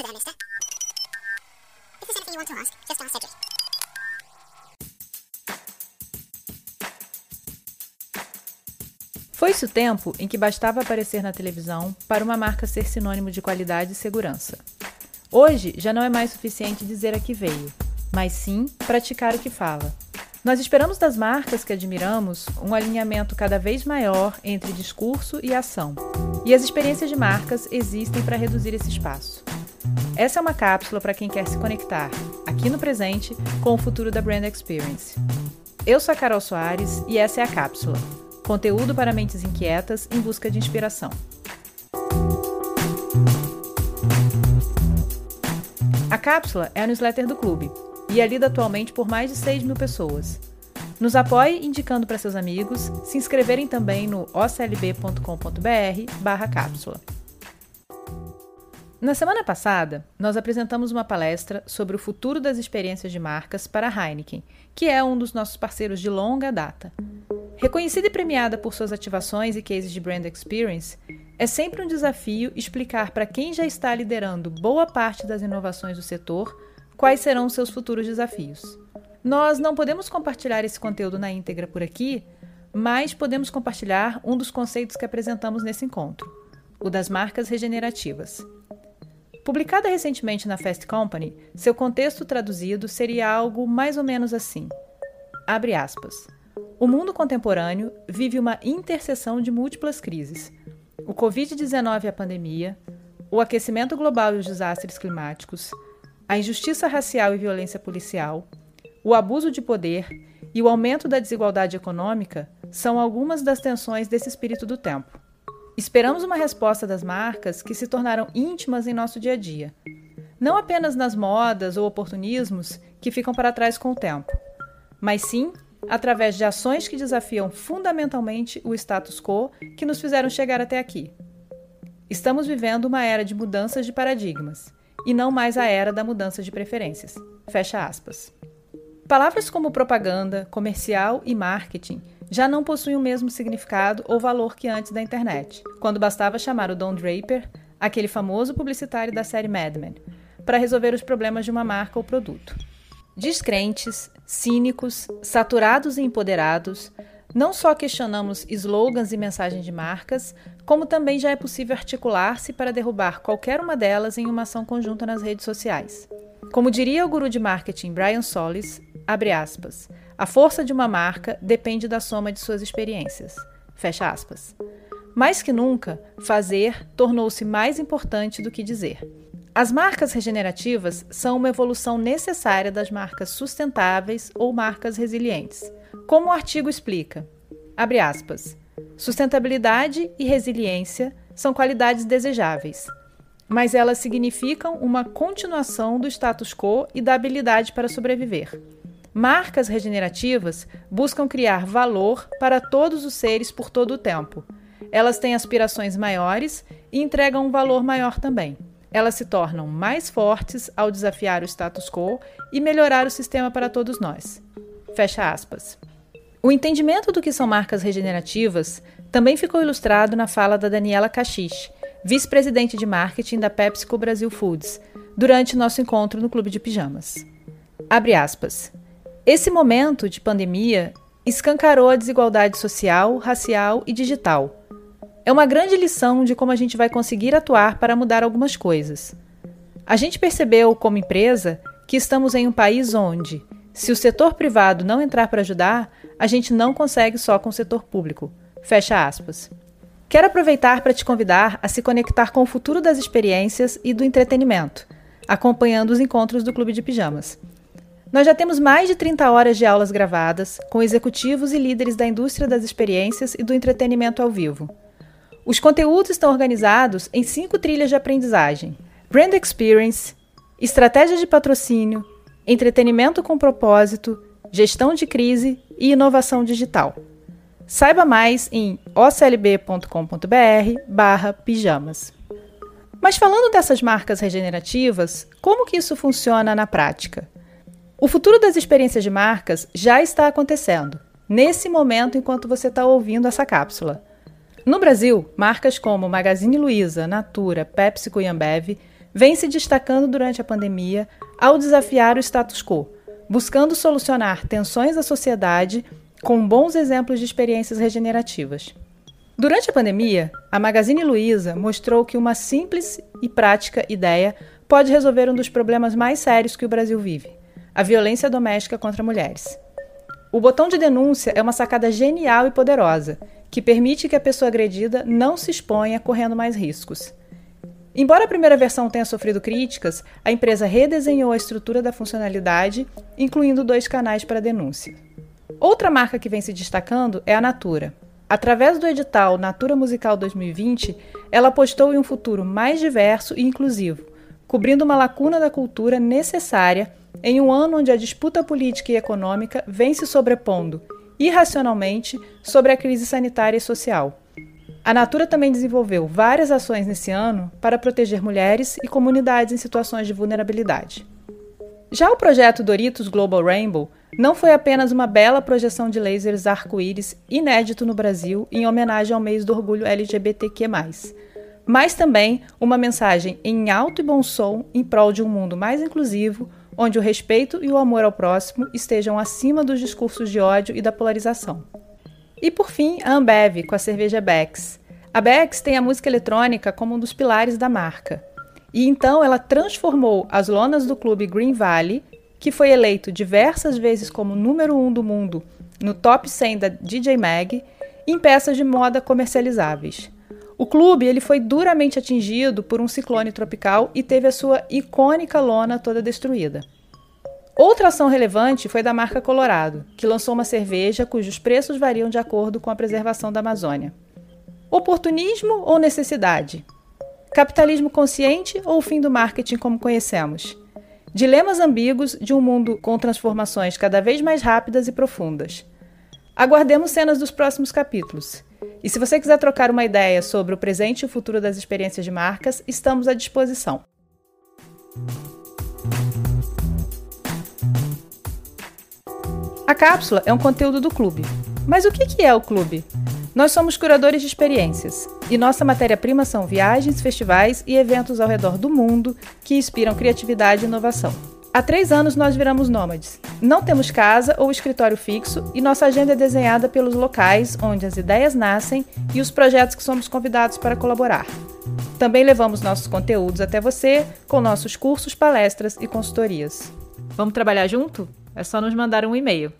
If there's anything you want to ask, just ask Cedric. Foi-se o tempo em que bastava aparecer na televisão para uma marca ser sinônimo de qualidade e segurança. Hoje já não é mais suficiente dizer a que veio, mas sim praticar o que fala. Nós esperamos das marcas que admiramos um alinhamento cada vez maior entre discurso e ação, e as experiências de marcas existem para reduzir esse espaço. Essa é uma cápsula para quem quer se conectar, aqui no presente, com o futuro da Brand Experience. Eu sou a Carol Soares e essa é a cápsula conteúdo para mentes inquietas em busca de inspiração. A cápsula é a newsletter do clube e é lida atualmente por mais de 6 mil pessoas. Nos apoie indicando para seus amigos, se inscreverem também no oclb.com.br barra cápsula. Na semana passada, nós apresentamos uma palestra sobre o futuro das experiências de marcas para a Heineken, que é um dos nossos parceiros de longa data. Reconhecida e premiada por suas ativações e cases de brand experience, é sempre um desafio explicar para quem já está liderando boa parte das inovações do setor quais serão seus futuros desafios. Nós não podemos compartilhar esse conteúdo na íntegra por aqui, mas podemos compartilhar um dos conceitos que apresentamos nesse encontro, o das marcas regenerativas. Publicada recentemente na Fast Company, seu contexto traduzido seria algo mais ou menos assim. Abre aspas. O mundo contemporâneo vive uma interseção de múltiplas crises. O Covid-19 e a pandemia, o aquecimento global e os desastres climáticos, a injustiça racial e violência policial, o abuso de poder e o aumento da desigualdade econômica são algumas das tensões desse espírito do tempo. Esperamos uma resposta das marcas que se tornaram íntimas em nosso dia a dia. Não apenas nas modas ou oportunismos que ficam para trás com o tempo, mas sim através de ações que desafiam fundamentalmente o status quo que nos fizeram chegar até aqui. Estamos vivendo uma era de mudanças de paradigmas e não mais a era da mudança de preferências. Fecha aspas. Palavras como propaganda, comercial e marketing já não possuem o mesmo significado ou valor que antes da internet, quando bastava chamar o Don Draper, aquele famoso publicitário da série Mad Men, para resolver os problemas de uma marca ou produto. Descrentes, cínicos, saturados e empoderados, não só questionamos slogans e mensagens de marcas, como também já é possível articular-se para derrubar qualquer uma delas em uma ação conjunta nas redes sociais. Como diria o guru de marketing Brian Solis, abre aspas, a força de uma marca depende da soma de suas experiências. Fecha aspas. Mais que nunca, fazer tornou-se mais importante do que dizer. As marcas regenerativas são uma evolução necessária das marcas sustentáveis ou marcas resilientes. Como o artigo explica, abre aspas, sustentabilidade e resiliência são qualidades desejáveis, mas elas significam uma continuação do status quo e da habilidade para sobreviver. Marcas regenerativas buscam criar valor para todos os seres por todo o tempo. Elas têm aspirações maiores e entregam um valor maior também. Elas se tornam mais fortes ao desafiar o status quo e melhorar o sistema para todos nós. Fecha aspas. O entendimento do que são marcas regenerativas também ficou ilustrado na fala da Daniela Cachiche, vice-presidente de marketing da PepsiCo Brasil Foods, durante nosso encontro no Clube de Pijamas. Abre aspas. Esse momento de pandemia escancarou a desigualdade social, racial e digital. É uma grande lição de como a gente vai conseguir atuar para mudar algumas coisas. A gente percebeu, como empresa, que estamos em um país onde, se o setor privado não entrar para ajudar, a gente não consegue só com o setor público. Fecha aspas. Quero aproveitar para te convidar a se conectar com o futuro das experiências e do entretenimento, acompanhando os encontros do Clube de Pijamas. Nós já temos mais de 30 horas de aulas gravadas com executivos e líderes da indústria das experiências e do entretenimento ao vivo. Os conteúdos estão organizados em cinco trilhas de aprendizagem: Brand Experience, Estratégia de Patrocínio, Entretenimento com Propósito, Gestão de Crise e Inovação Digital. Saiba mais em oclb.com.br/pijamas. Mas falando dessas marcas regenerativas, como que isso funciona na prática? O futuro das experiências de marcas já está acontecendo, nesse momento enquanto você está ouvindo essa cápsula. No Brasil, marcas como Magazine Luiza, Natura, PepsiCo e Ambev vem se destacando durante a pandemia ao desafiar o status quo, buscando solucionar tensões da sociedade com bons exemplos de experiências regenerativas. Durante a pandemia, a Magazine Luiza mostrou que uma simples e prática ideia pode resolver um dos problemas mais sérios que o Brasil vive: a violência doméstica contra mulheres. O botão de denúncia é uma sacada genial e poderosa, que permite que a pessoa agredida não se exponha correndo mais riscos. Embora a primeira versão tenha sofrido críticas, a empresa redesenhou a estrutura da funcionalidade, incluindo dois canais para denúncia. Outra marca que vem se destacando é a Natura. Através do edital Natura Musical 2020, ela apostou em um futuro mais diverso e inclusivo, cobrindo uma lacuna da cultura necessária em um ano onde a disputa política e econômica vem se sobrepondo irracionalmente sobre a crise sanitária e social. A Natura também desenvolveu várias ações nesse ano para proteger mulheres e comunidades em situações de vulnerabilidade. Já o projeto Doritos Global Rainbow não foi apenas uma bela projeção de lasers arco-íris inédito no Brasil em homenagem ao mês do orgulho LGBTQ+, mas também uma mensagem em alto e bom som em prol de um mundo mais inclusivo, onde o respeito e o amor ao próximo estejam acima dos discursos de ódio e da polarização. E por fim, a Ambev com a cerveja Bex. A Bex tem a música eletrônica como um dos pilares da marca. E então ela transformou as lonas do clube Green Valley, que foi eleito diversas vezes como número um do mundo no top 100 da DJ Mag, em peças de moda comercializáveis. O clube ele foi duramente atingido por um ciclone tropical e teve a sua icônica lona toda destruída. Outra ação relevante foi da marca Colorado, que lançou uma cerveja cujos preços variam de acordo com a preservação da Amazônia. Oportunismo ou necessidade? Capitalismo consciente ou o fim do marketing como conhecemos? Dilemas ambíguos de um mundo com transformações cada vez mais rápidas e profundas. Aguardemos cenas dos próximos capítulos. E se você quiser trocar uma ideia sobre o presente e o futuro das experiências de marcas, estamos à disposição. A cápsula é um conteúdo do clube. Mas o que é o clube? Nós somos curadores de experiências e nossa matéria-prima são viagens, festivais e eventos ao redor do mundo que inspiram criatividade e inovação. Há três anos nós viramos nômades. Não temos casa ou escritório fixo e nossa agenda é desenhada pelos locais onde as ideias nascem e os projetos que somos convidados para colaborar. Também levamos nossos conteúdos até você com nossos cursos, palestras e consultorias. Vamos trabalhar junto? É só nos mandar um e-mail.